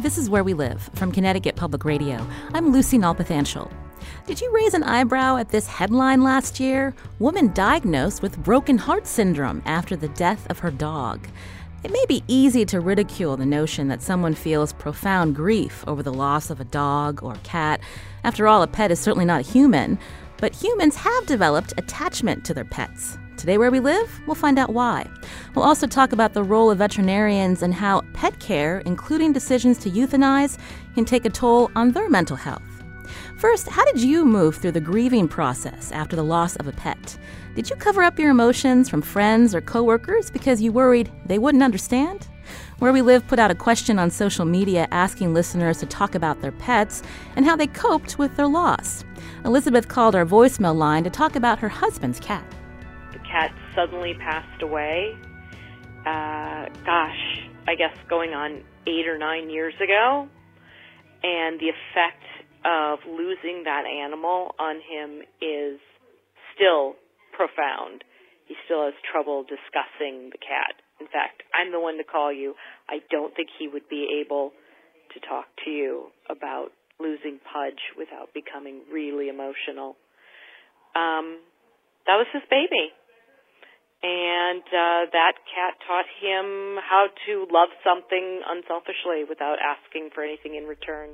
This is Where We Live from Connecticut Public Radio. I'm Lucy Nalpathanchel. Did you raise an eyebrow at this headline last year? Woman diagnosed with broken heart syndrome after the death of her dog. It may be easy to ridicule the notion that someone feels profound grief over the loss of a dog or cat. After all, a pet is certainly not human, but humans have developed attachment to their pets. Today, where we live, we'll find out why. We'll also talk about the role of veterinarians and how pet care, including decisions to euthanize, can take a toll on their mental health. First, how did you move through the grieving process after the loss of a pet? Did you cover up your emotions from friends or coworkers because you worried they wouldn't understand? Where We Live put out a question on social media asking listeners to talk about their pets and how they coped with their loss. Elizabeth called our voicemail line to talk about her husband's cat cat suddenly passed away. Uh, gosh, I guess going on eight or nine years ago. And the effect of losing that animal on him is still profound. He still has trouble discussing the cat. In fact, I'm the one to call you. I don't think he would be able to talk to you about losing Pudge without becoming really emotional. Um, that was his baby and uh, that cat taught him how to love something unselfishly without asking for anything in return.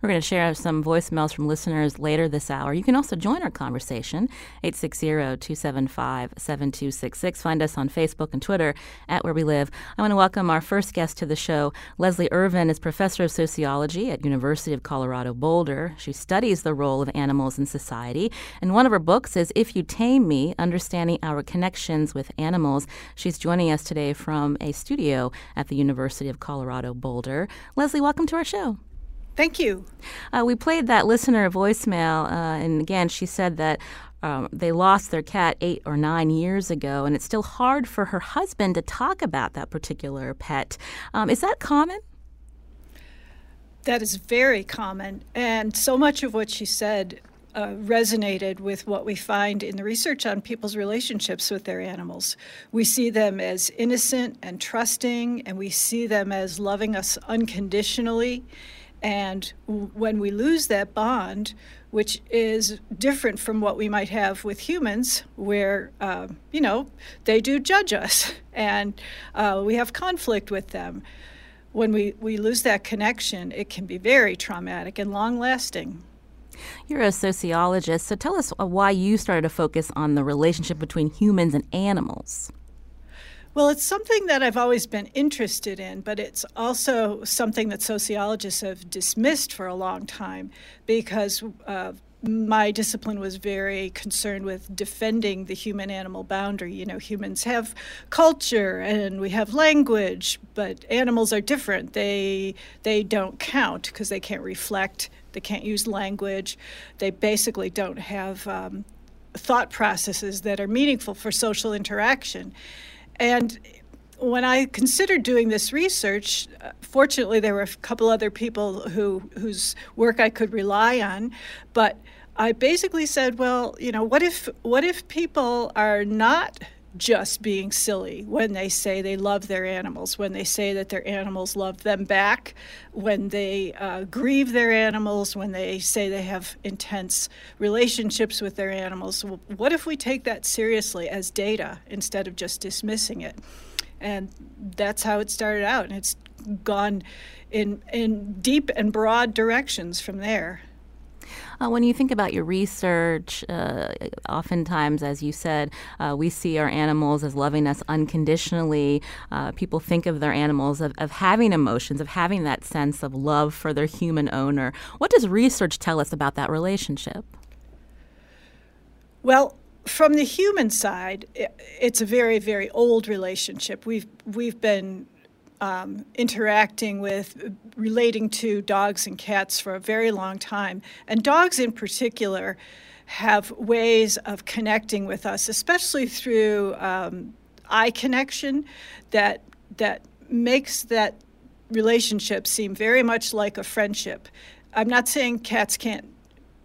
We're going to share some voicemails from listeners later this hour. You can also join our conversation, 860-275-7266. Find us on Facebook and Twitter at Where We Live. I want to welcome our first guest to the show. Leslie Irvine is professor of sociology at University of Colorado Boulder. She studies the role of animals in society, and one of her books is If You Tame Me, Understanding Our Connections with Animals. She's joining us today from a studio at the University of Colorado Boulder. Leslie, welcome to our show. Thank you. Uh, we played that listener voicemail, uh, and again, she said that um, they lost their cat eight or nine years ago, and it's still hard for her husband to talk about that particular pet. Um, is that common? That is very common. And so much of what she said uh, resonated with what we find in the research on people's relationships with their animals. We see them as innocent and trusting, and we see them as loving us unconditionally. And when we lose that bond, which is different from what we might have with humans, where, uh, you know, they do judge us and uh, we have conflict with them. When we, we lose that connection, it can be very traumatic and long lasting. You're a sociologist, so tell us uh, why you started to focus on the relationship between humans and animals. Well, it's something that I've always been interested in, but it's also something that sociologists have dismissed for a long time because uh, my discipline was very concerned with defending the human animal boundary. You know, humans have culture and we have language, but animals are different. They they don't count because they can't reflect, they can't use language. They basically don't have um, thought processes that are meaningful for social interaction. And when I considered doing this research, uh, fortunately there were a couple other people who whose work I could rely on, but I basically said, well, you know, what if what if people are not just being silly when they say they love their animals, when they say that their animals love them back, when they uh, grieve their animals, when they say they have intense relationships with their animals. What if we take that seriously as data instead of just dismissing it? And that's how it started out, and it's gone in in deep and broad directions from there. Uh, when you think about your research, uh, oftentimes, as you said, uh, we see our animals as loving us unconditionally. Uh, people think of their animals of, of having emotions, of having that sense of love for their human owner. What does research tell us about that relationship? Well, from the human side, it's a very, very old relationship. We've we've been um, interacting with, relating to dogs and cats for a very long time. And dogs in particular have ways of connecting with us, especially through um, eye connection, that that makes that relationship seem very much like a friendship. I'm not saying cats can't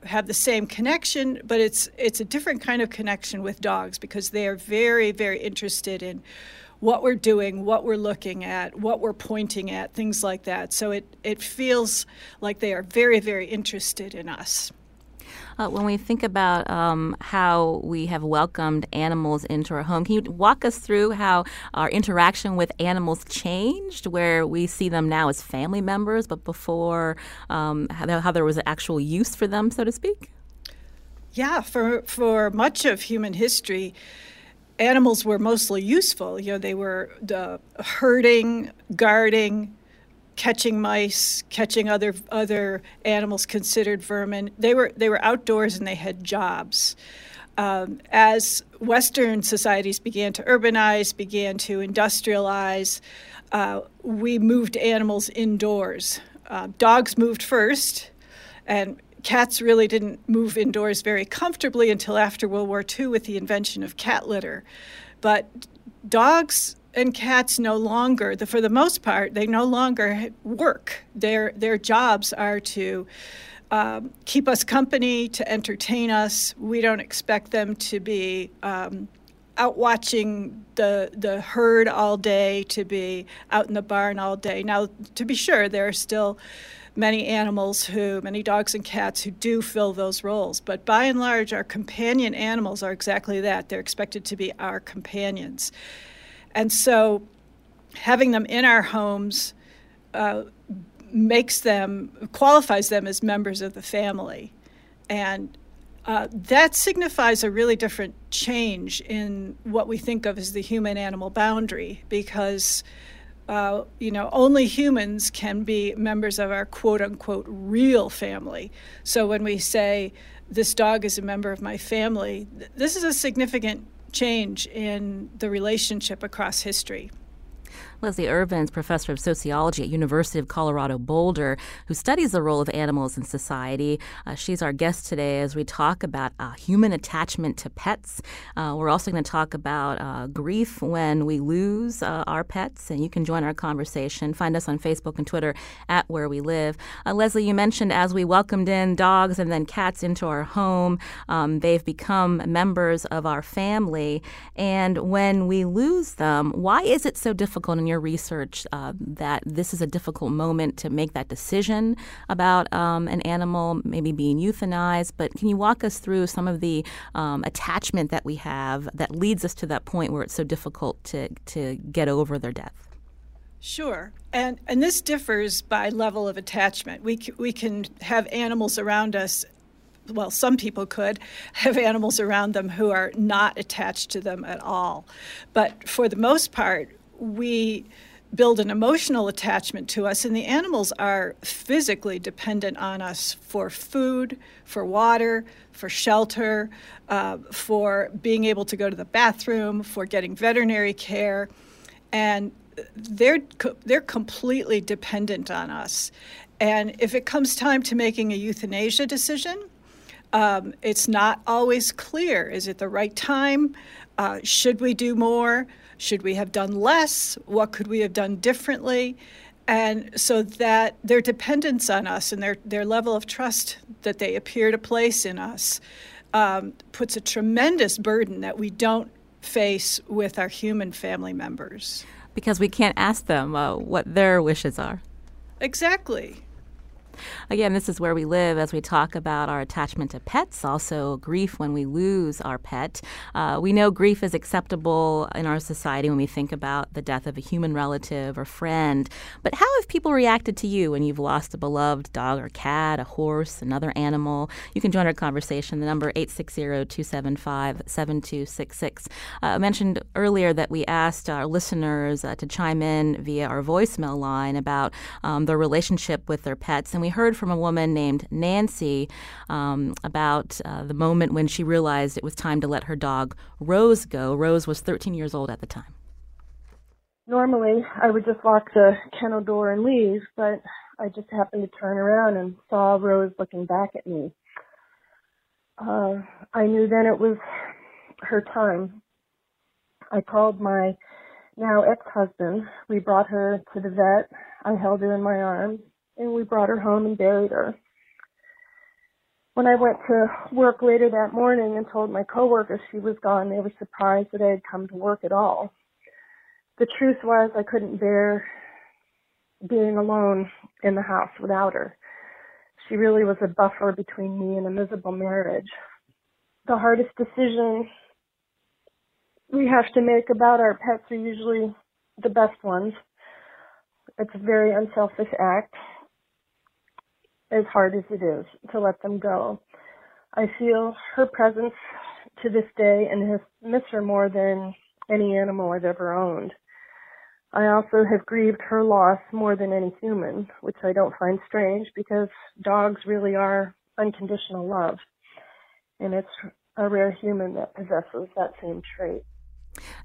have the same connection, but it's it's a different kind of connection with dogs because they are very very interested in what we're doing, what we're looking at, what we're pointing at, things like that. So it it feels like they are very very interested in us. Uh, when we think about um, how we have welcomed animals into our home, can you walk us through how our interaction with animals changed, where we see them now as family members, but before um, how, how there was an actual use for them, so to speak? Yeah, for for much of human history, animals were mostly useful. You know, they were uh, herding, guarding, catching mice, catching other other animals considered vermin. They were they were outdoors and they had jobs. Um, as Western societies began to urbanize, began to industrialize, uh, we moved animals indoors. Uh, dogs moved first, and cats really didn't move indoors very comfortably until after World War II with the invention of cat litter. But dogs and cats no longer, the, for the most part, they no longer work. Their their jobs are to um, keep us company, to entertain us. We don't expect them to be um, out watching the the herd all day, to be out in the barn all day. Now, to be sure, there are still many animals who, many dogs and cats who do fill those roles. But by and large, our companion animals are exactly that. They're expected to be our companions. And so having them in our homes uh, makes them, qualifies them as members of the family. And uh, that signifies a really different change in what we think of as the human animal boundary because. Uh, you know, only humans can be members of our quote unquote real family. So when we say this dog is a member of my family, th- this is a significant change in the relationship across history. Leslie Irvine professor of sociology at University of Colorado Boulder, who studies the role of animals in society. Uh, she's our guest today as we talk about uh, human attachment to pets. Uh, we're also going to talk about uh, grief when we lose uh, our pets, and you can join our conversation. Find us on Facebook and Twitter at Where We Live. Uh, Leslie, you mentioned as we welcomed in dogs and then cats into our home, um, they've become members of our family. And when we lose them, why is it so difficult? Your research uh, that this is a difficult moment to make that decision about um, an animal maybe being euthanized. But can you walk us through some of the um, attachment that we have that leads us to that point where it's so difficult to, to get over their death? Sure. And, and this differs by level of attachment. We, c- we can have animals around us well, some people could have animals around them who are not attached to them at all. But for the most part, we build an emotional attachment to us, and the animals are physically dependent on us for food, for water, for shelter, uh, for being able to go to the bathroom, for getting veterinary care, and they're they're completely dependent on us. And if it comes time to making a euthanasia decision, um, it's not always clear. Is it the right time? Uh, should we do more? Should we have done less? What could we have done differently? And so that their dependence on us and their, their level of trust that they appear to place in us um, puts a tremendous burden that we don't face with our human family members. Because we can't ask them uh, what their wishes are. Exactly. Again, this is where we live as we talk about our attachment to pets, also grief when we lose our pet. Uh, we know grief is acceptable in our society when we think about the death of a human relative or friend. But how have people reacted to you when you've lost a beloved dog or cat, a horse, another animal? You can join our conversation. The number 860-275-7266. Uh, I mentioned earlier that we asked our listeners uh, to chime in via our voicemail line about um, their relationship with their pets, and we we heard from a woman named Nancy um, about uh, the moment when she realized it was time to let her dog Rose go. Rose was 13 years old at the time. normally I would just lock the kennel door and leave, but I just happened to turn around and saw Rose looking back at me. Uh, I knew then it was her time. I called my now ex-husband. We brought her to the vet. I held her in my arms and we brought her home and buried her. When I went to work later that morning and told my coworkers she was gone, they were surprised that I had come to work at all the truth was I couldn't bear being alone in the house without her. She really was a buffer between me and a miserable marriage. The hardest decision we have to make about our pets are usually the best ones. It's a very unselfish act, as hard as it is to let them go. I feel her presence to this day and miss her more than any animal I've ever owned. I also have grieved her loss more than any human, which I don't find strange because dogs really are unconditional love. And it's a rare human that possesses that same trait.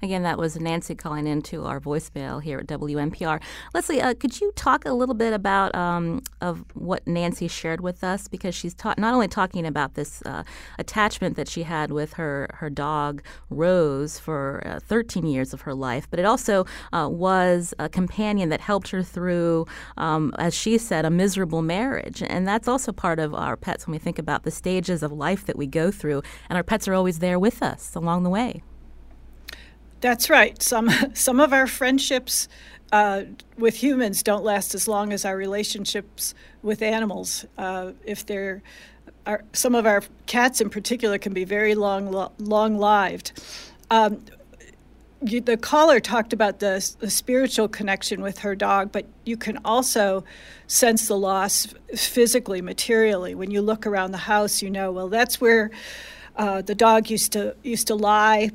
Again, that was Nancy calling into our voicemail here at WNPR. Leslie, uh, could you talk a little bit about um, of what Nancy shared with us because she's ta- not only talking about this uh, attachment that she had with her her dog Rose for uh, 13 years of her life, but it also uh, was a companion that helped her through, um, as she said, a miserable marriage, and that's also part of our pets when we think about the stages of life that we go through, and our pets are always there with us along the way. That's right. Some some of our friendships uh, with humans don't last as long as our relationships with animals. Uh, if they're our, some of our cats in particular can be very long long lived. Um, you, the caller talked about the, the, spiritual connection with her dog, but you can also sense the loss physically, materially. When you look around the house, you know, well, that's where uh, the dog used to used to lie.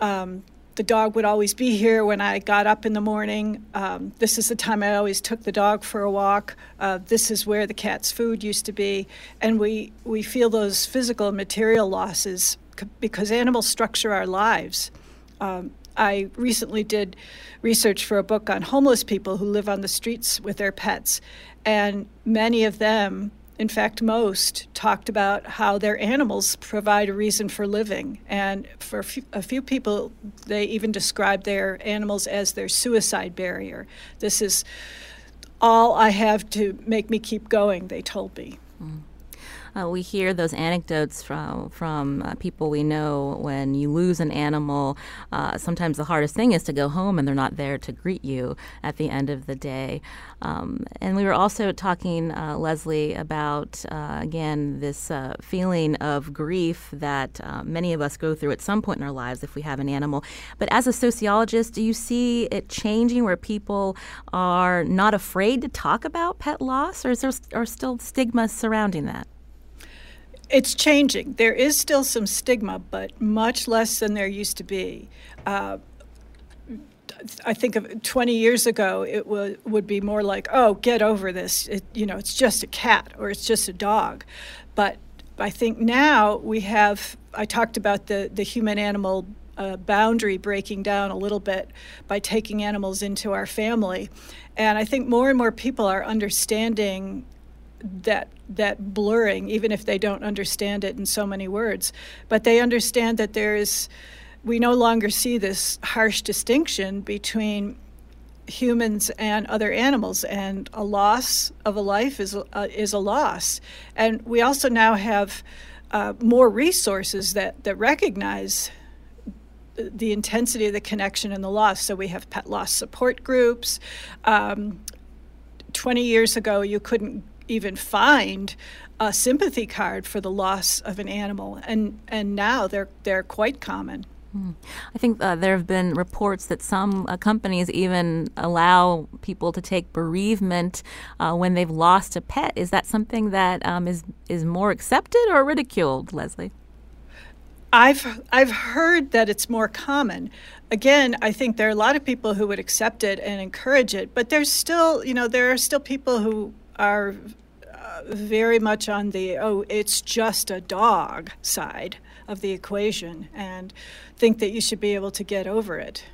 Um, the dog would always be here when I got up in the morning. Um, this is the time I always took the dog for a walk. Uh, this is where the cat's food used to be. And we, we feel those physical and material losses c- because animals structure our lives. Um, I recently did research for a book on homeless people who live on the streets with their pets, and many of them in fact, most talked about how their animals provide a reason for living. And for a few, a few, people, they even described their animals as their suicide barrier. This is all I have to make me keep going, they told me. Mm. Uh, we hear those anecdotes from from uh, people we know when you lose an animal. Uh, sometimes the hardest thing is to go home and they're not there to greet you at the end of the day. Um, and we were also talking, uh, Leslie, about uh, again this uh, feeling of grief that many of us go through at some point in our lives if we have an animal. But as a sociologist, do you see it changing where people are not afraid to talk about pet loss, or is there are still stigma surrounding that? It's changing. There is still some stigma, but much less than there used to be. Uh, I think of 20 years ago, it would would be more like, "Oh, get over this. It, you know, it's just a cat or it's just a dog." But I think now we have. I talked about the the human animal uh, boundary breaking down a little bit by taking animals into our family, and I think more and more people are understanding that that blurring, even if they don't understand it in so many words. But they understand that there is, we no longer see this harsh distinction between humans and other animals, and a loss of a life is uh, is a loss. And we also now have uh, more resources that that recognize the intensity of the connection and the loss. So we have pet loss support groups. Um, 20 years ago, you couldn't even find a sympathy card for the loss of an animal, and and now they're they're quite common. Hmm. I think uh, there have been reports that some uh, companies even allow people to take bereavement uh, when they've lost a pet. Is that something that um, is is more accepted or ridiculed, Leslie? I've I've heard that it's more common. Again, I think there are a lot of people who would accept it and encourage it, but there's still, you know, there are still people who are uh, very much on the oh it's just a dog side of the equation and think that you should be able to get over it.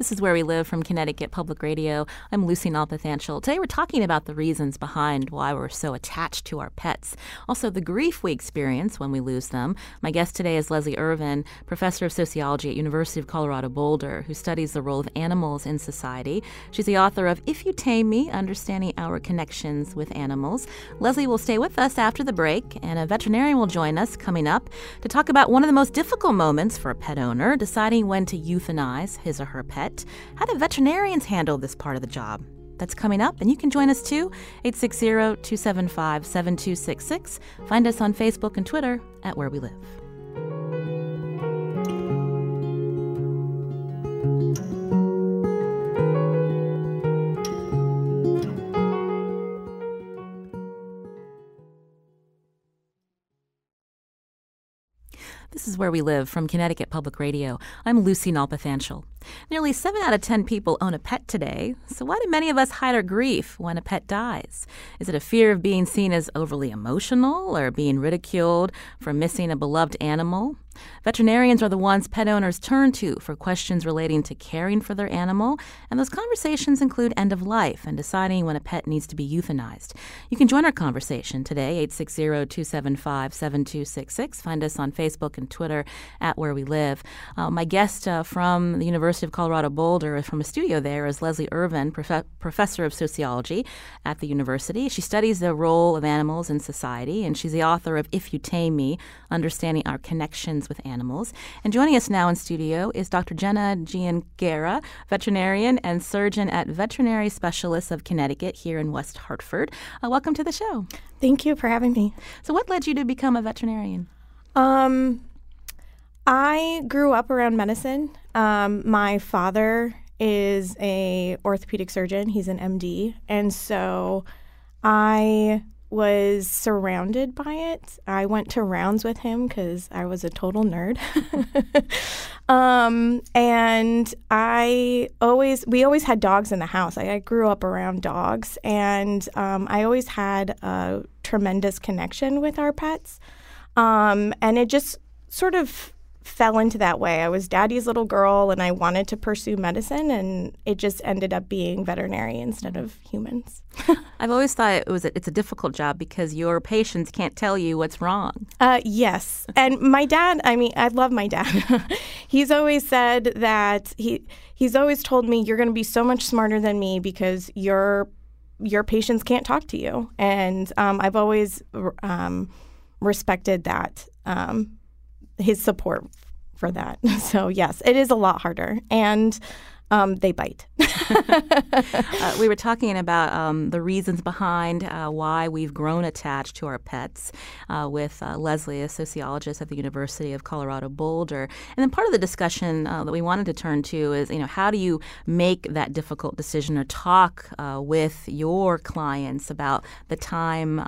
This is Where We Live from Connecticut Public Radio. I'm Lucy Nalpathanchel. Today we're talking about the reasons behind why we're so attached to our pets. Also, the grief we experience when we lose them. My guest today is Leslie Irvine, professor of sociology at University of Colorado Boulder, who studies the role of animals in society. She's the author of If You Tame Me, Understanding Our Connections with Animals. Leslie will stay with us after the break, and a veterinarian will join us coming up to talk about one of the most difficult moments for a pet owner, deciding when to euthanize his or her pet. How do veterinarians handle this part of the job? That's coming up, and you can join us too. 860 275 7266. Find us on Facebook and Twitter at Where We Live. This is Where We Live from Connecticut Public Radio. I'm Lucy Nalpathanchel. Nearly 7 out of 10 people own a pet today, so why do many of us hide our grief when a pet dies? Is it a fear of being seen as overly emotional or being ridiculed for missing a beloved animal? Veterinarians are the ones pet owners turn to for questions relating to caring for their animal, and those conversations include end of life and deciding when a pet needs to be euthanized. You can join our conversation today, 860 275 7266. Find us on Facebook and Twitter at Where We Live. Uh, my guest uh, from the University of Colorado Boulder, from a studio there, is Leslie Irvine, prof- professor of sociology at the university. She studies the role of animals in society, and she's the author of If You Tame Me Understanding Our Connections with Animals. And joining us now in studio is Dr. Jenna Gianguerra, veterinarian and surgeon at Veterinary Specialists of Connecticut here in West Hartford. Uh, welcome to the show. Thank you for having me. So, what led you to become a veterinarian? Um, I grew up around medicine. Um, my father is a orthopedic surgeon. He's an MD, and so I was surrounded by it. I went to rounds with him because I was a total nerd. um, and I always, we always had dogs in the house. I, I grew up around dogs, and um, I always had a tremendous connection with our pets. Um, and it just sort of fell into that way. I was daddy's little girl and I wanted to pursue medicine and it just ended up being veterinary instead of humans. I've always thought it was a, it's a difficult job because your patients can't tell you what's wrong. Uh, yes. And my dad, I mean, I love my dad. he's always said that he he's always told me you're going to be so much smarter than me because your your patients can't talk to you. And um, I've always um, respected that um, his support for that. So yes, it is a lot harder, and um, they bite. uh, we were talking about um, the reasons behind uh, why we've grown attached to our pets uh, with uh, Leslie, a sociologist at the University of Colorado Boulder. And then part of the discussion uh, that we wanted to turn to is, you know, how do you make that difficult decision or talk uh, with your clients about the time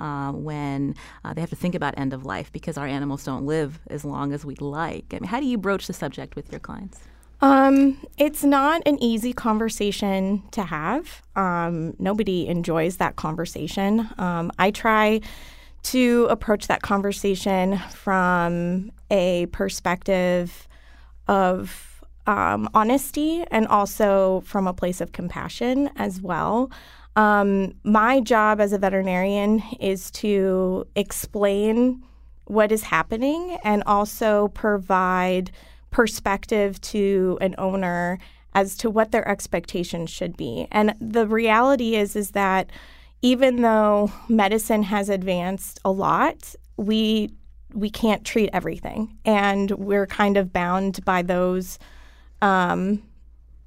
when they have to think about end of life because our animals don't live as long as we'd like? I mean, how do you broach the subject with your clients? Um, it's not an easy conversation to have. Um, nobody enjoys that conversation. Um, I try to approach that conversation from a perspective of um, honesty and also from a place of compassion as well. Um, my job as a veterinarian is to explain what is happening and also provide perspective to an owner as to what their expectations should be. And the reality is is that even though medicine has advanced a lot, we we can't treat everything, and we're kind of bound by those um,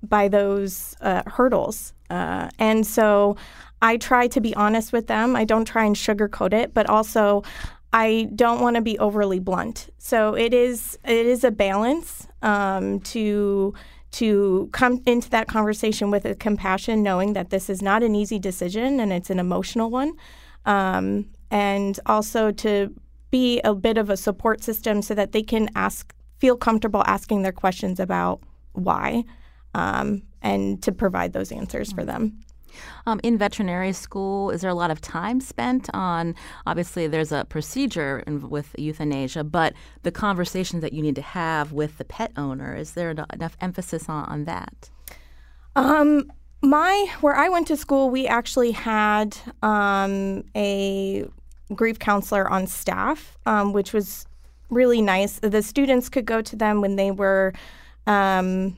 by those uh, hurdles. Uh, and so, I try to be honest with them. I don't try and sugarcoat it, but also I don't want to be overly blunt. So it is it is a balance um, to to come into that conversation with a compassion, knowing that this is not an easy decision and it's an emotional one, um, and also to be a bit of a support system so that they can ask feel comfortable asking their questions about why, um, and to provide those answers for them. Um, in veterinary school, is there a lot of time spent on? Obviously, there's a procedure in, with euthanasia, but the conversations that you need to have with the pet owner is there enough emphasis on, on that? Um, my where I went to school, we actually had um, a grief counselor on staff, um, which was really nice. The students could go to them when they were um,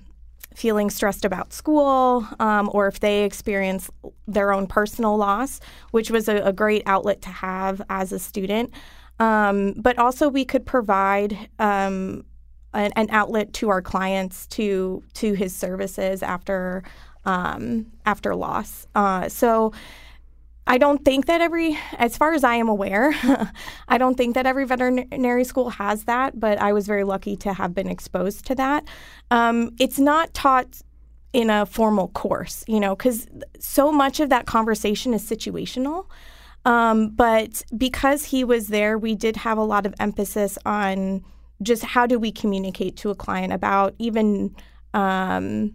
feeling stressed about school um, or if they experience their own personal loss, which was a, a great outlet to have as a student. Um, but also, we could provide um, an, an, outlet to our clients to to his services after um, after loss. Uh, so I don't think that every, as far as I am aware, I don't think that every veterinary school has that, but I was very lucky to have been exposed to that. Um, it's not taught in a formal course, you know, because so much of that conversation is situational. Um, but because he was there, we did have a lot of emphasis on just how do we communicate to a client about even um,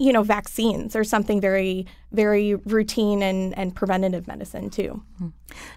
you know, vaccines or something very, very routine and, and preventative medicine too. Mm-hmm.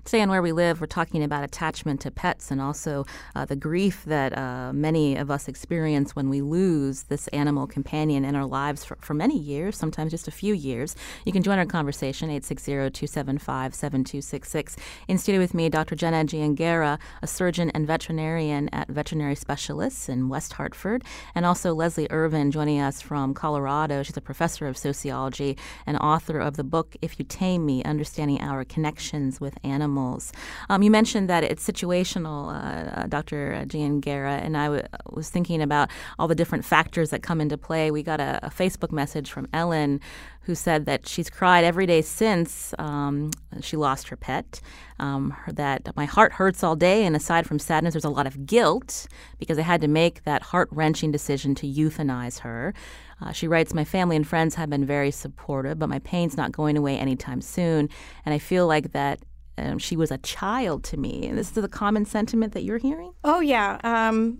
Today on Where We Live, we're talking about attachment to pets and also uh, the grief that uh, many of us experience when we lose this animal companion in our lives for, for many years, sometimes just a few years. You can join our conversation, 860-275-7266. In studio with me, Dr. Jenna Gianguerra, a surgeon and veterinarian at Veterinary Specialists in West Hartford, and also Leslie Irvine joining us from Colorado. She's a professor of sociology and author of the book If You Tame Me, Understanding Our Connections with animals. Um, you mentioned that it's situational, uh, uh, Dr. Gianguerra, and I w- was thinking about all the different factors that come into play. We got a, a Facebook message from Ellen who said that she's cried every day since um, she lost her pet. Um, that my heart hurts all day, and aside from sadness, there's a lot of guilt because I had to make that heart wrenching decision to euthanize her. Uh, she writes, My family and friends have been very supportive, but my pain's not going away anytime soon. And I feel like that um, she was a child to me. And this is the common sentiment that you're hearing? Oh, yeah. Um,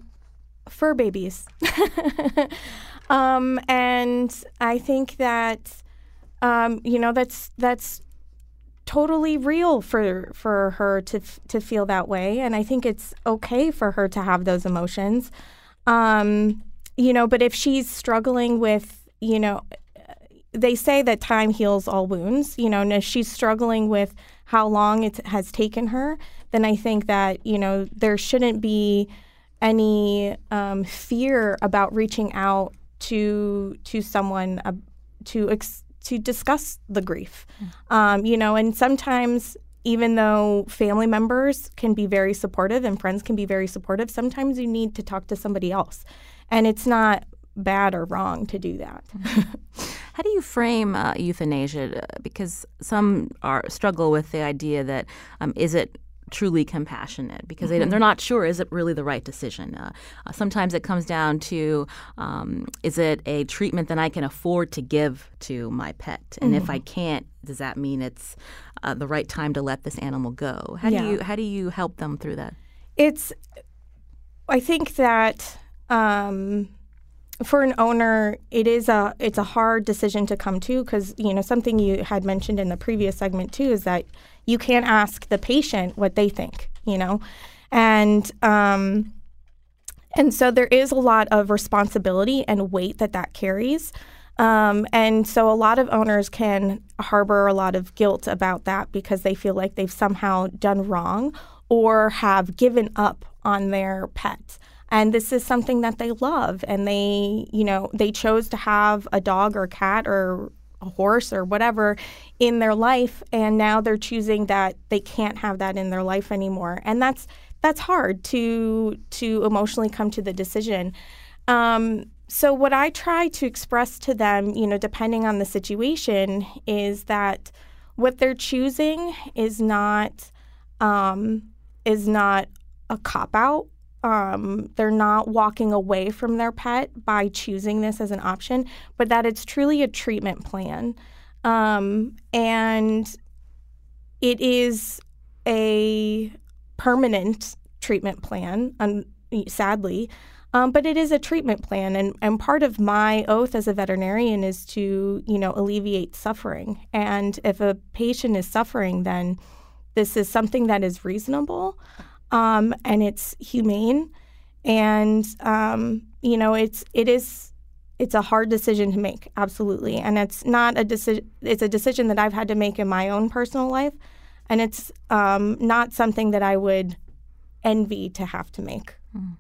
fur babies. um, and I think that, um, you know, that's, that's totally real for for her to to feel that way. And i think it's okay for her to have those emotions. Um, you know but if she's struggling with you know they say that time heals all wounds you know and if she's struggling with how long it has taken her, then I think that you know there shouldn't be any um, fear about reaching out to to someone uh, to ex- to discuss the grief. Mm. Um, you know, and sometimes even though family members can be very supportive and friends can be very supportive, sometimes you need to talk to somebody else, and it's not bad or wrong to do that. How do you frame uh, euthanasia? Because some are struggle with the idea that um, is it truly compassionate because mm-hmm. they, are not sure is it really the right decision. Uh, uh, sometimes it comes down to um, is it a treatment that I can afford to give to my pet, and mm-hmm. if I mm-hmm. can't, does that mean it's uh, the right time to let this animal go? How yeah. do you how do you help them through that? It's I think that. Um, for an owner, it is a it's a hard decision to come to because you know something you had mentioned in the previous segment too is that you can't ask the patient what they think, you know, and um, and so there is a lot of responsibility and weight that that carries. Um, and so a lot of owners can harbor a lot of guilt about that because they feel like they've somehow done wrong or have given up on their pet and this is something that they love. And they you know they chose to have a dog or a cat or a horse or whatever in their life. And now they're choosing that they can't have that in their life anymore. And that's that's hard to to emotionally come to the decision. Um, so what i try to express to them you know depending on the situation is that what they're choosing is not um, is not a cop out um, they're not walking away from their pet by choosing this as an option, but that it's truly a treatment plan. Um, and it is a permanent treatment plan, um, sadly, um, but it is a treatment plan. And, and part of my oath as a veterinarian is to, you know, alleviate suffering. And if a patient is suffering, then this is something that is reasonable um, and it's humane, and um, you know it's it is it's a hard decision to make, absolutely, and it's not a decision. It's a decision that I've had to make in my own personal life, and it's um, not something that I would envy to have to make. Mm.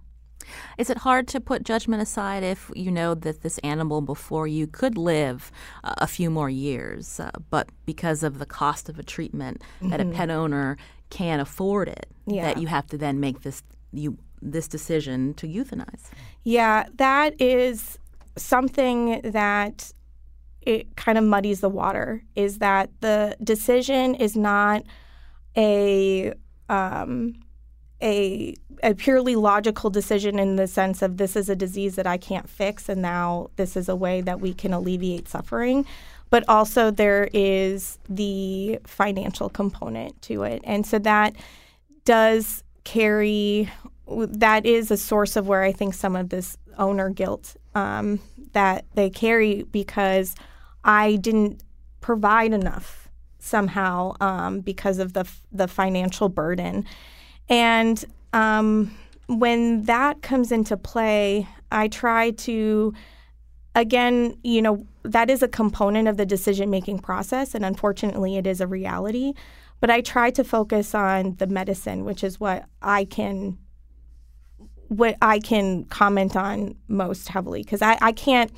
Is it hard to put judgment aside if you know that this animal before you could live uh, a few more years, uh, but because of the cost of a treatment mm-hmm. that a mm-hmm. pet owner can't afford it, yeah. that you have to then make this you this decision to euthanize? Yeah, that is something that it kind of muddies the water. Is that the decision is not a um, a, a purely logical decision in the sense of this is a disease that I can't fix, and now this is a way that we can alleviate suffering. But also, there is the financial component to it. And so that does carry, that is a source of where I think some of this owner guilt um, that they carry because I didn't provide enough somehow um, because of the the financial burden. And um, when that comes into play, I try to, again, you know, that is a component of the decision making process. And unfortunately, it is a reality. But I try to focus on the medicine, which is what I can. What I can comment on most heavily because I, I can't,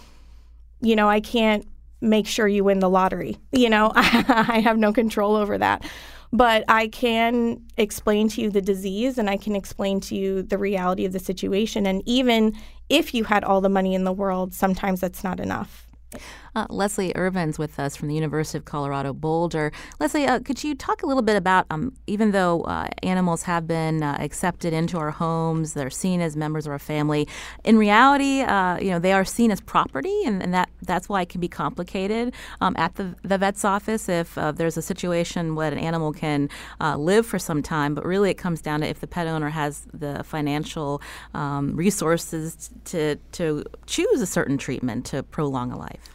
you know, I can't make sure you win the lottery. You know, I have no control over that but I can explain to you the disease and I can explain to you the reality of the situation. And even if you had all the money in the world, sometimes that's not enough. Uh, Leslie Irvine's with us from the University of Colorado Boulder. Leslie, uh, could you talk a little bit about, um, even though uh, animals have been uh, accepted into our homes, they're seen as members of our family. In reality, uh, you know, they are seen as property, and, and, that that's why it can be complicated um, at the, the vet's office if uh, there's a situation where an animal can live for some time. But really, it comes down to if the pet owner has the financial um, resources to to choose a certain treatment to prolong a life.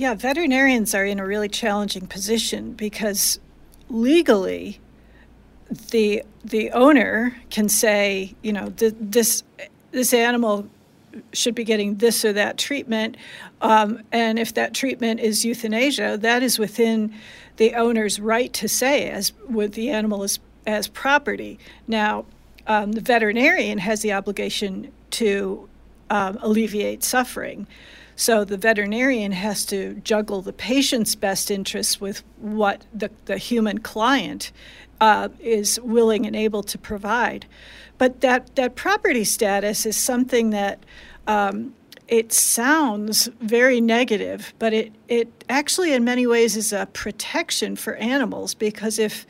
Yeah, veterinarians are in a really challenging position because legally, the the owner can say, you know, th- this this animal should be getting this or that treatment, um, and if that treatment is euthanasia, that is within the owner's right to say, as with the animal as as property. Now, um, the veterinarian has the obligation to um, alleviate suffering. So the veterinarian has to juggle the patient's best interests with what the, the human client uh, is willing and able to provide. But that, that property status is something that um, it sounds very negative, but it, it actually, in many ways, is a protection for animals because if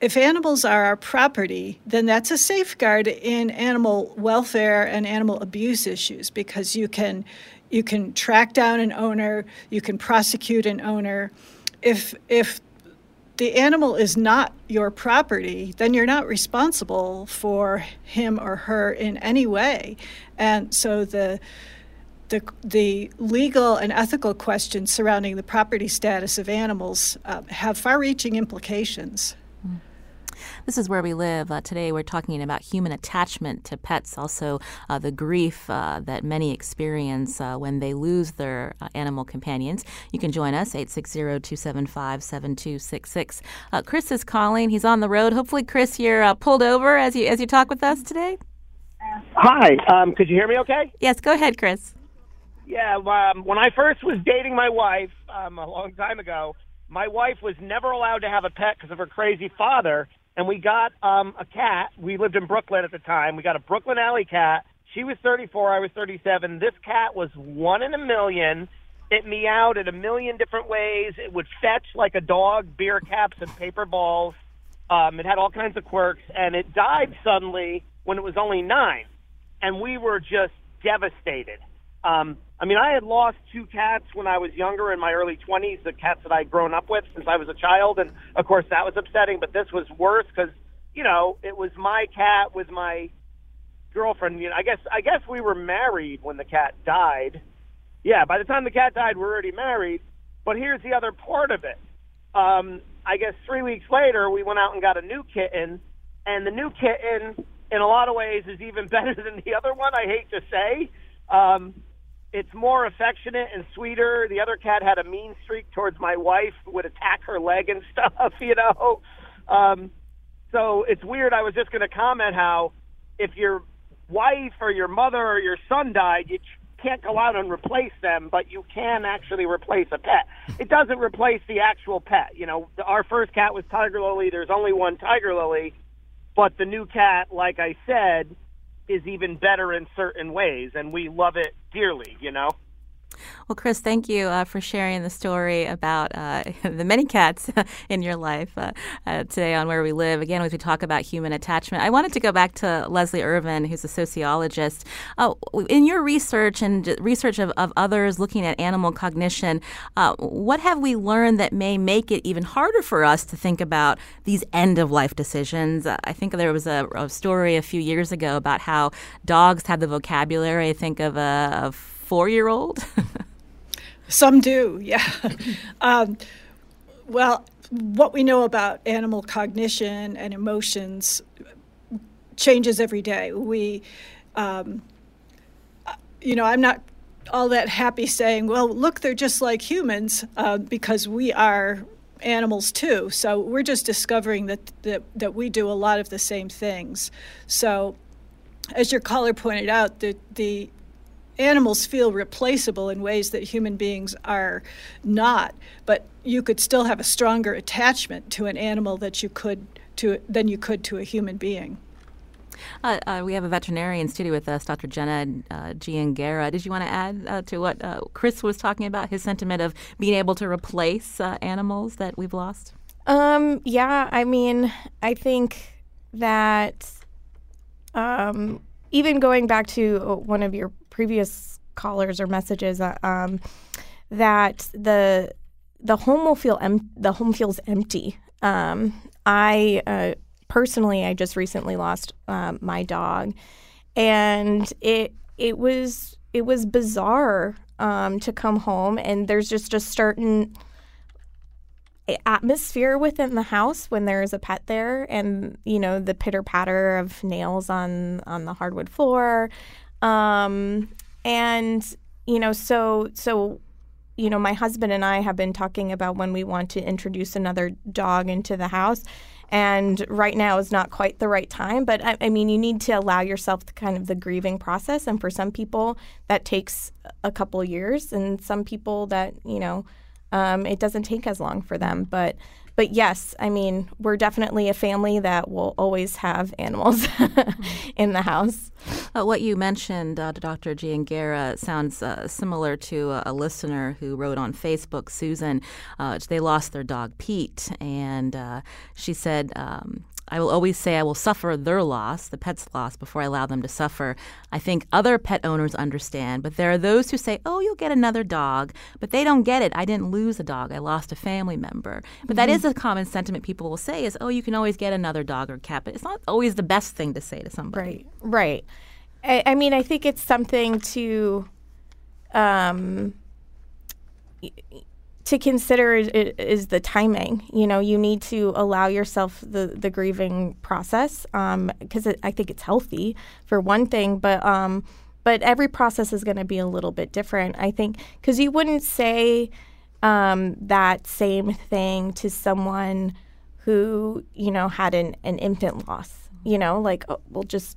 if animals are our property, then that's a safeguard in animal welfare and animal abuse issues because you can you can track down an owner, you can prosecute an owner. If if the animal is not your property, then you're not responsible for him or her in any way. And so the the, the legal and ethical questions surrounding the property status of animals uh, have far reaching implications. This is where we live. Uh, today we're talking about human attachment to pets, also uh, the grief uh, that many experience uh, when they lose their uh, animal companions. You can join us, 860 275 7266. Uh, Chris is calling. He's on the road. Hopefully, Chris, you're pulled over as you, as you talk with us today. Hi. Um, could you hear me okay? Yes, go ahead, Chris. Yeah, um, when I first was dating my wife um, a long time ago, my wife was never allowed to have a pet because of her crazy father and we got um, a cat. We lived in Brooklyn at the time. We got a Brooklyn Alley cat. She was 34. I was 37. This cat was one in a million. It meowed in a million different ways. It would fetch like a dog, beer caps and paper balls. Um, it had all kinds of quirks, and it died suddenly when it was only nine, and we were just devastated. Um, I mean, I had lost two cats when I was younger in my early 20s, the cats that I'd grown up with since I was a child. And of course, that was upsetting, but this was worse because, you know, it was my cat with my girlfriend. You know, I guess, I guess we were married when the cat died. Yeah, by the time the cat died, we were already married. But here's the other part of it. Um, I guess three weeks later, we went out and got a new kitten. And the new kitten, in a lot of ways, is even better than the other one, I hate to say. Um, it's more affectionate and sweeter. The other cat had a mean streak towards my wife, would attack her leg and stuff, you know. Um, so it's weird. I was just going to comment how if your wife or your mother or your son died, you can't go out and replace them, but you can actually replace a pet. It doesn't replace the actual pet. You know, our first cat was Tiger Lily. There's only one Tiger Lily, but the new cat, like I said, is even better in certain ways, and we love it dearly. You know. Well, Chris, thank you uh, for sharing the story about uh, the many cats in your life uh, uh, today on Where We Live. Again, as we talk about human attachment, I wanted to go back to Leslie Irvine, who's a sociologist. Uh, in your research and research of, of others looking at animal cognition, uh, what have we learned that may make it even harder for us to think about these end of life decisions? I think there was a, a, story a few years ago about how dogs have the vocabulary, I think, of a of four year old? Some do, yeah. um, well, what we know about animal cognition and emotions changes every day. We, um, you know, I'm not all that happy saying, well, look, they're just like humans uh, because we are animals too. So we're just discovering that, that, that we do a lot of the same things. So, as your caller pointed out, the, the animals feel replaceable in ways that human beings are not, but you could still have a stronger attachment to an animal that you could to than you could to a human being. Uh, uh, we have a veterinarian studio with us, Dr. Jenna uh, Giangera. Did you want to add uh, to what uh, Chris was talking about, his sentiment of being able to replace uh, animals that we've lost? Um, yeah, I mean, I think that um, even going back to one of your previous callers or messages uh, um, that the the home will feel em- the home feels empty. Um, I uh, personally, I just recently lost um, my dog, and it it was it was bizarre um, to come home and there's just a certain atmosphere within the house when there is a pet there and you know the pitter patter of nails on on the hardwood floor um, and you know, so so you know, my husband and I have been talking about when we want to introduce another dog into the house. And right now is not quite the right time, but I, I mean, you need to allow yourself the kind of the grieving process. And for some people, that takes a couple years, and some people that you know, um, it doesn't take as long for them. But but yes, I mean, we're definitely a family that will always have animals in the house. Uh, what you mentioned, uh, Dr. Giangera, sounds uh, similar to a, a, listener who wrote on Facebook, Susan. Uh, they lost their dog, Pete, and uh, she said, um, I will always say I will suffer their loss, the pet's loss, before I allow them to suffer. I think other pet owners understand, but there are those who say, oh, you'll get another dog, but they don't get it. I didn't lose a dog, I lost a family member. But mm-hmm. that is a common sentiment people will say is, oh, you can always get another dog or cat, but it's not always the best thing to say to somebody. Right, right. I, I mean, I think it's something to. Um, to consider is, is, the timing. You know, you need to allow yourself the, the grieving process because um, I think it's healthy for one thing, but um, but every process is going to be a little bit different. I think because you wouldn't say um, that same thing to someone who you know had an, an infant loss. You know, like oh, well, just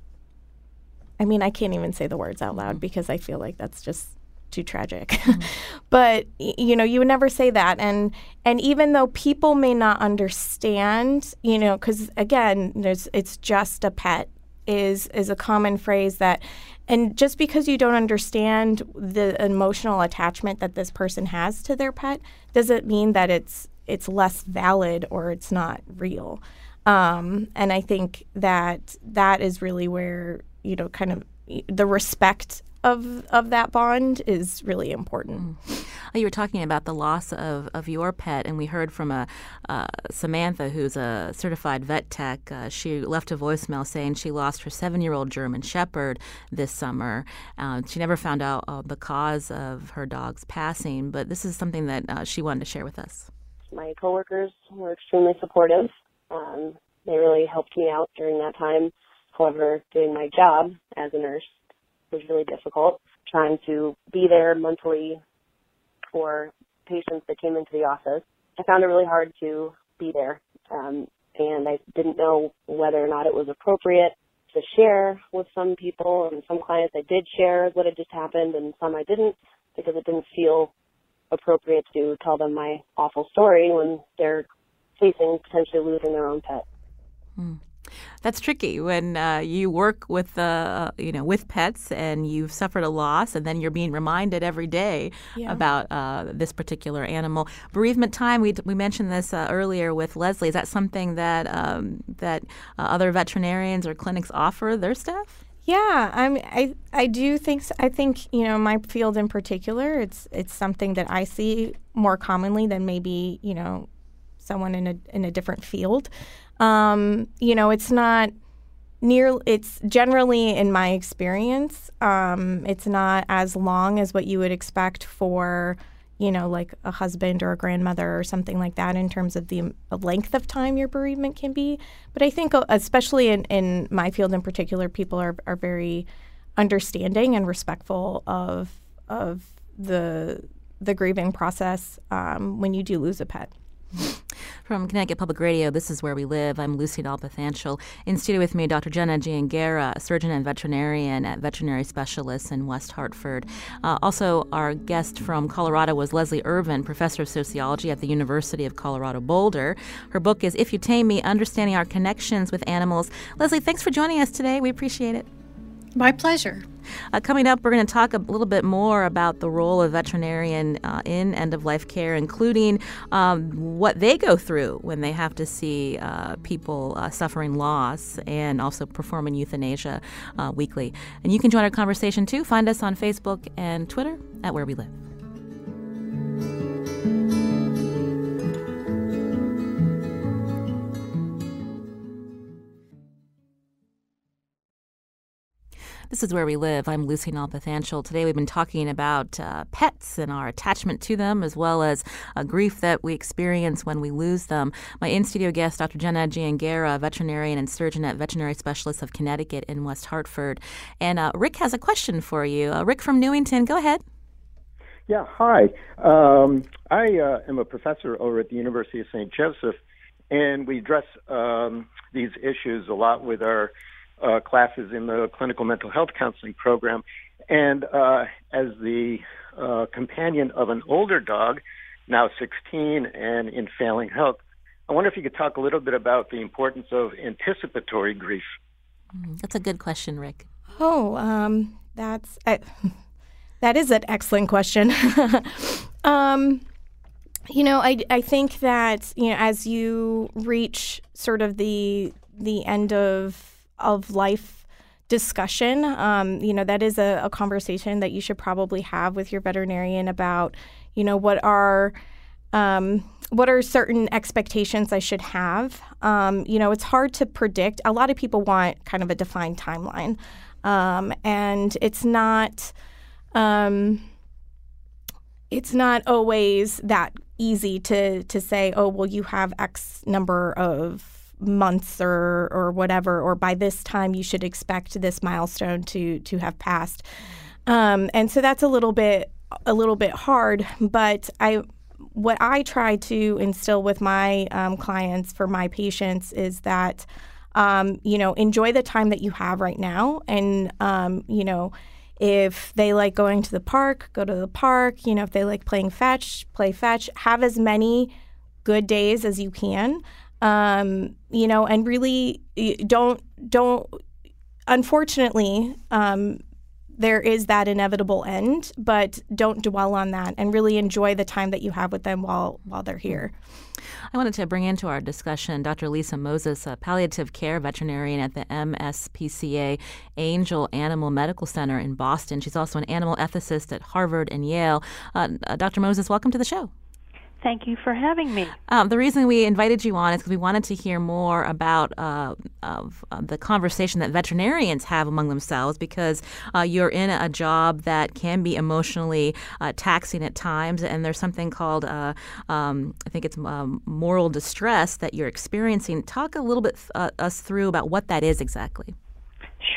I mean, I can't even say the words out loud because I feel like that's just too tragic. Mm-hmm. but you know, you would never say that and and even though people may not understand, you know, cuz again, there's it's just a pet is is a common phrase that and just because you don't understand the emotional attachment that this person has to their pet doesn't mean that it's it's less valid or it's not real. Um, and I think that that is really where you know kind of the respect of of that bond is really important. Mm. You were talking about the loss of, of your pet, and we heard from a uh, Samantha, who's a certified vet tech. Uh, she left a voicemail saying she lost her seven year old German Shepherd this summer. Uh, she never found out uh, the cause of her dog's passing, but this is something that uh, she wanted to share with us. My coworkers were extremely supportive. Um, they really helped me out during that time. However, doing my job as a nurse was really difficult. trying to be there mentally for patients that came into the office. I found it really hard to be there. Um, and I didn't know whether or not it was appropriate to share with some people and some clients I did share what had just happened and some I didn't because it didn't feel appropriate to tell them my awful story when they're facing potentially losing their own pet. Hmm. That's tricky when uh, you work with uh, you know with pets and you've suffered a loss, and then you're being reminded every day yeah. about uh, this particular animal. Bereavement time. We, we mentioned this uh, earlier with Leslie. Is that something that um, that uh, other veterinarians or clinics offer their staff? Yeah, I'm, I I do think so. I think you know my field in particular. It's it's something that I see more commonly than maybe you know someone in a in a different field. Um, you know, it's not near. It's generally, in my experience, um, it's not as long as what you would expect for you know, like a husband or a grandmother or something like that in terms of the length of time your bereavement can be. But I think, uh, especially in, in my field in particular, people are, are very understanding and respectful of of the the grieving process um, when you do lose a pet. From Connecticut Public Radio, this is Where We Live. I'm Lucy Nalpathanchel. In studio with me, Dr. Jenna Giangera, surgeon and veterinarian at Veterinary Specialists in West Hartford. Uh, also, our guest from Colorado was Leslie Irvine, professor of sociology at the University of Colorado Boulder. Her book is If You Tame Me Understanding Our Connections with Animals. Leslie, thanks for joining us today. We appreciate it. My pleasure. Uh, coming up, we're going to talk a little bit more about the role of veterinarian uh, in end of life care, including um, what they go through when they have to see uh, people uh, suffering loss and also performing euthanasia uh, weekly. And you can join our conversation too. Find us on Facebook and Twitter at Where We Live. This is Where We Live. I'm Lucy Nalpathanchel. Today we've been talking about uh, pets and our attachment to them, as well as uh, grief that we experience when we lose them. My in studio guest, Dr. Jenna Giangera, veterinarian and surgeon at Veterinary Specialists of Connecticut in West Hartford. And uh, Rick has a question for you. Uh, Rick from Newington, go ahead. Yeah, hi. Um, I uh, am a professor over at the University of St. Joseph, and we address um, these issues a lot with our uh, classes in the clinical mental health counseling program. And uh, as the uh, companion of an older dog, now 16 and in failing health, I wonder if you could talk a little bit about the importance of anticipatory grief. Mm, that's a good question, Rick. Oh, um, that's uh, that is an excellent question. um, you know, I, I think that you know as you reach sort of the the end of of life discussion. Um, you know, that is a, a, conversation that you should probably have with your veterinarian about, you know, what are um, what are certain expectations I should have. Um, you know, it's hard to predict. A lot of people want kind of a defined timeline, um, and it's not. Um, it's not always that easy to to say, oh, well, you have X number of months or or whatever, or by this time you should expect this milestone to to have passed. Um, and so that's a little bit a little bit hard, but I what I try to instill with my um, clients for my patients is that um, you know enjoy the time that you have right now, and um, you know if they like going to the park, go to the park. You know if they like playing fetch, play fetch. Have as many good days as you can um, you know, and really don't don't. Unfortunately, um, there is that inevitable end, but don't dwell on that and really enjoy the time that you have with them while while they're here. I wanted to bring into our discussion Dr. Lisa Moses, a palliative care veterinarian at the MSPCA Angell Animal Medical Center in Boston. She's also an animal ethicist at Harvard and Yale. Uh, uh Dr. Moses, welcome to the show. Thank you for having me. Um, the reason we invited you on is because we wanted to hear more about uh, of, uh, the conversation that veterinarians have among themselves because uh, you're in a job that can be emotionally uh, taxing at times, and there's something called uh, um, I think it's um, moral distress that you're experiencing. Talk a little bit uh, us through about what that is exactly.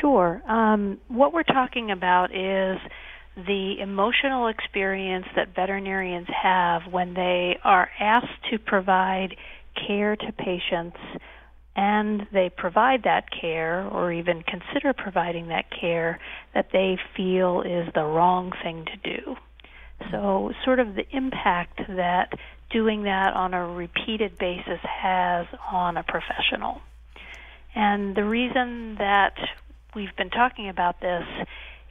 Sure. Um, what we're talking about is the emotional experience that veterinarians have when they are asked to provide care to patients and they provide that care or even consider providing that care that they feel is the wrong thing to do. So, sort of the impact that doing that on a repeated basis has on a professional. And the reason that we've been talking about this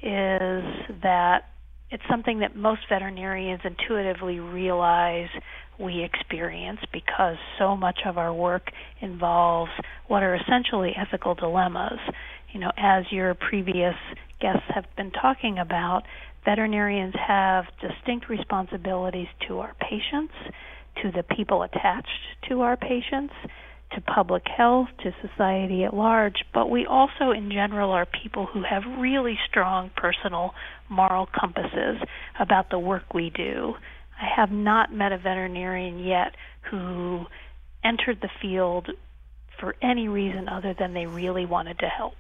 is that it's something that most veterinarians intuitively realize we experience because so much of our work involves what are essentially ethical dilemmas. You know, as your previous guests have been talking about, veterinarians have distinct responsibilities to our patients, to the people attached to our patients, to public health, to society at large, but we also, in general, are people who have really strong personal moral compasses about the work we do. I have not met a veterinarian yet who entered the field for any reason other than they really wanted to help.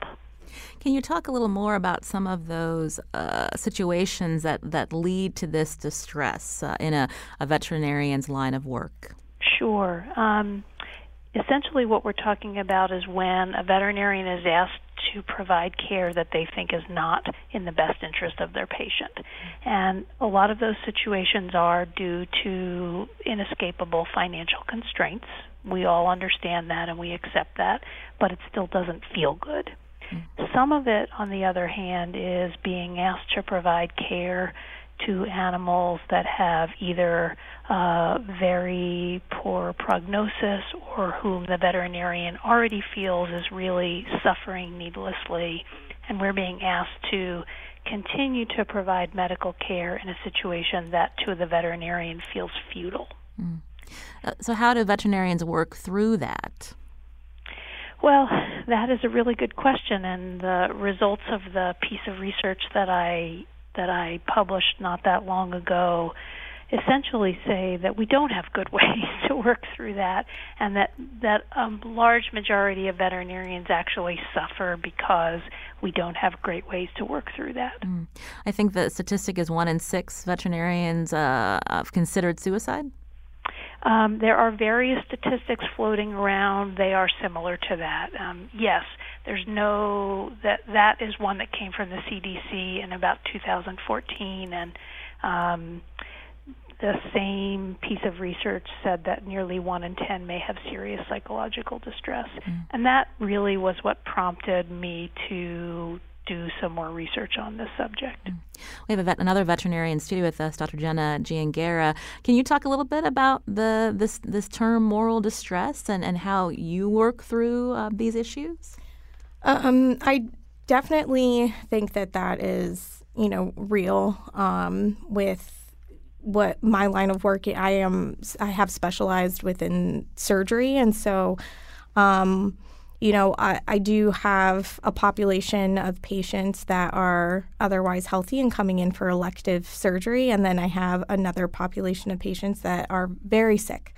Can you talk a little more about some of those uh, situations that, that lead to this distress uh, in a, a, veterinarian's line of work? Sure. Um, essentially, what we're talking about is when a veterinarian is asked to provide care that they think is not in the best interest of their patient. And a lot of those situations are due to inescapable financial constraints. We all understand that and we accept that, but it still doesn't feel good. Mm-hmm. Some of it, on the other hand, is being asked to provide care to animals that have either uh, very poor prognosis or whom the veterinarian already feels is really suffering needlessly, and we're being asked to continue to provide medical care in a situation that to the veterinarian feels futile. Mm. Uh, so, how do veterinarians work through that? Well, that is a really good question, and the results of the piece of research that I that I published not that long ago essentially say that we don't have good ways to work through that, and that that a large majority of veterinarians actually suffer because we don't have great ways to work through that. Mm. I think the statistic is one in six veterinarians uh, have considered suicide. Um, there are various statistics floating around. They are similar to that. Um, yes, there's no that that is one that came from the CDC in about 2014, and um, the same piece of research said that nearly one in ten may have serious psychological distress, mm. and that really was what prompted me to do some more research on this subject. Mm. We have vet, another veterinarian studio with us, Dr. Jenna Giangera. Can you talk a little bit about the this this term moral distress and, and how you work through uh, these issues? Um, I definitely think that that is you know real um, with what my line of work I am I have specialized within surgery and so um, you know, I, I, do have a population of patients that are otherwise healthy and coming in for elective surgery. And then I have another population of patients that are very sick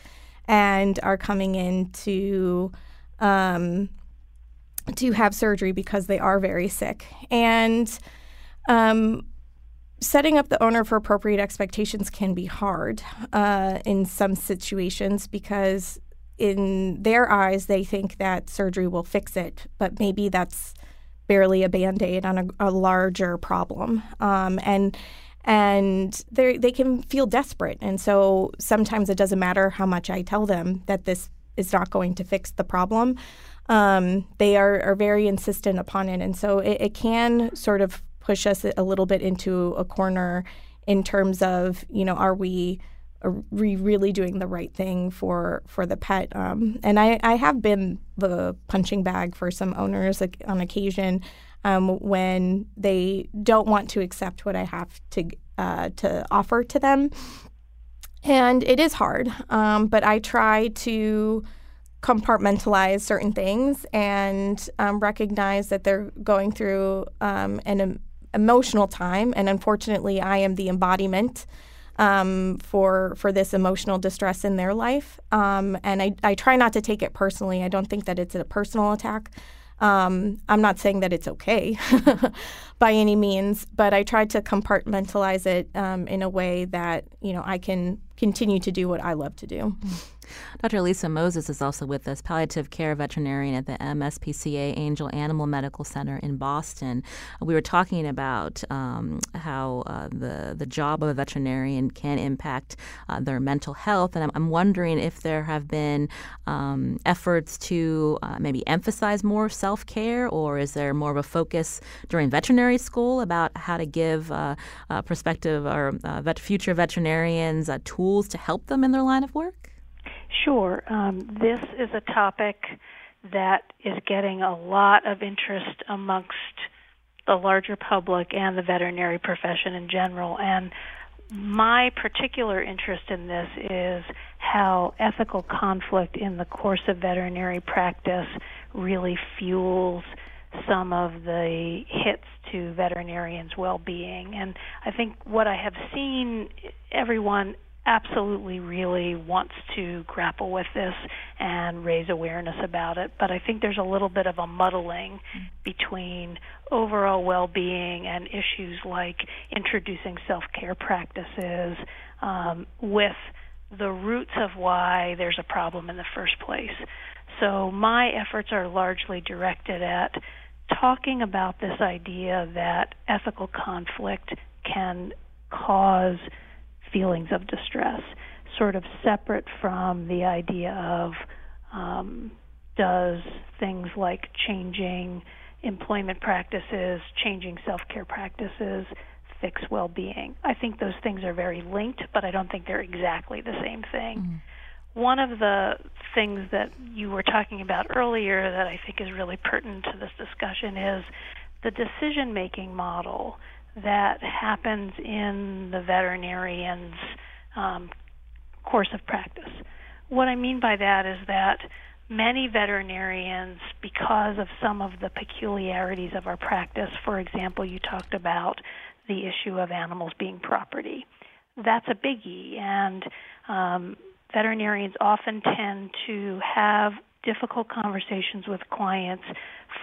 and are coming in to, um, to have surgery because they are very sick. And um, setting up the owner for appropriate expectations can be hard uh, in some situations because in their eyes, they think that surgery will fix it, but maybe that's barely a band aid on a, a, larger problem. Um, and and they they can feel desperate, and so sometimes it doesn't matter how much I tell them that this is not going to fix the problem. Um, they are, are very insistent upon it, and so it, it can sort of push us a little bit into a corner in terms of you know are we are we really doing the right thing for for the pet? Um, and I, I have been the punching bag for some owners on occasion um, when they don't want to accept what I have to uh, to offer to them, and it is hard. Um, but I try to compartmentalize certain things and um, recognize that they're going through um, an emotional time, and unfortunately, I am the embodiment um, for for this emotional distress in their life. Um, and I, I try not to take it personally. I don't think that it's a personal attack. Um, I'm not saying that it's okay by any means, but I try to compartmentalize it um, in a way that you know I can continue to do what I love to do. Dr. Lisa Moses is also with us, palliative care veterinarian at the MSPCA Angell Animal Medical Center in Boston. We were talking about um, how uh, the the job of a veterinarian can impact uh, their mental health, and I'm, I'm, wondering if there have been um, efforts to uh, maybe emphasize more self care, or is there more of a focus during veterinary school about how to give uh, prospective or uh, vet- future veterinarians uh, tools to help them in their line of work? Sure. Um, this is a topic that is getting a lot of interest amongst the larger public and the veterinary profession in general. And my particular interest in this is how ethical conflict in the course of veterinary practice really fuels some of the hits to veterinarians' well being. And I think what I have seen everyone absolutely really wants to grapple with this and raise awareness about it. But I think there's a little bit of a muddling between overall well being and issues like introducing self care practices um, with the roots of why there's a problem in the first place. So my efforts are largely directed at talking about this idea that ethical conflict can cause feelings of distress, sort of separate from the idea of um, does things like changing employment practices, changing self care practices, fix well being. I think those things are very linked, but I don't think they're exactly the same thing. Mm-hmm. One of the things that you were talking about earlier that I think is really pertinent to this discussion is the decision making model that happens in the veterinarian's um, course of practice. What I mean by that is that many veterinarians, because of some of the peculiarities of our practice, for example, you talked about the issue of animals being property. That's a biggie, and um, veterinarians often tend to have difficult conversations with clients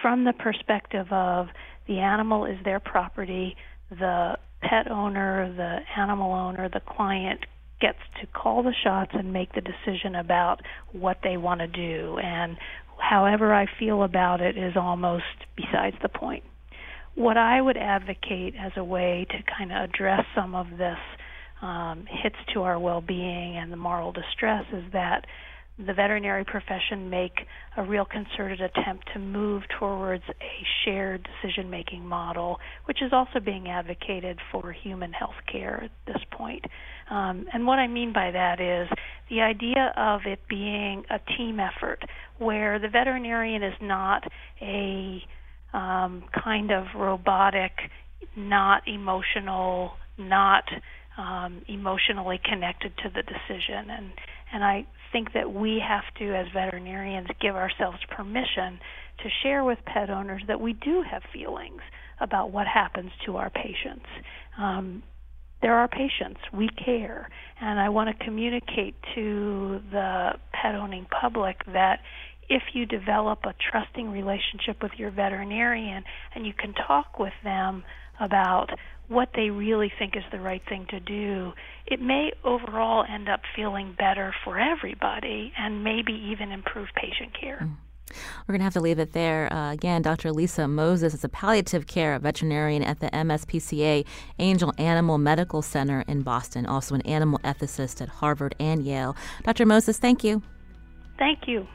from the perspective of the animal is their property, the pet owner, the animal owner, the client gets to call the shots and make the decision about what they want to do. And however I feel about it is almost besides the point. What I would advocate as a way to kind of address some of this um, hits to our well being and the moral distress is that the veterinary profession make a real concerted attempt to move towards a shared decision making model, which is also being advocated for human health care at this point. Um, and what I mean by that is the idea of it being a team effort where the veterinarian is not a um, kind of robotic, not emotional, not um, emotionally connected to the decision. And and I think that we have to, as veterinarians, give ourselves permission to share with pet owners that we do have feelings about what happens to our patients. Um, our patients. We care. And I want to communicate to the pet owning public that if you develop a trusting relationship with your veterinarian and you can talk with them about what they really think is the right thing to do, it may overall end up feeling better for everybody and maybe even improve patient care. Mm. We're going to have to leave it there. Uh, again, Dr. Lisa Moses is a palliative care veterinarian at the MSPCA Angell Animal Medical Center in Boston, also an animal ethicist at Harvard and Yale. Dr. Moses, thank you. Thank you.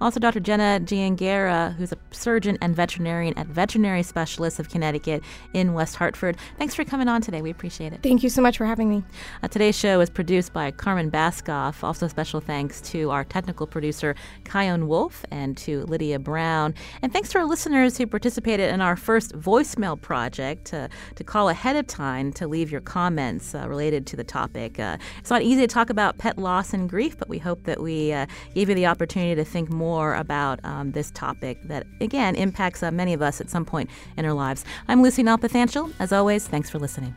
Also, Dr. Jenna Gianguerra, who's a surgeon and veterinarian at Veterinary Specialists of Connecticut in West Hartford. Thanks for coming on today. We appreciate it. Thank you so much for having me. Uh, today's show is produced by Carmen Baskauf. Also, special thanks to our technical producer, Kyone Wolf, and to Lydia Brown. And thanks to our listeners who participated in our first voicemail project to, to call ahead of time to leave your comments uh, related to the topic. Uh, it's not easy to talk about pet loss and grief, but we hope that we uh, gave you the opportunity to think more about um, this topic that, again, impacts uh, many of us at some point in our lives. I'm Lucy Nalpathanchel. As always, thanks for listening.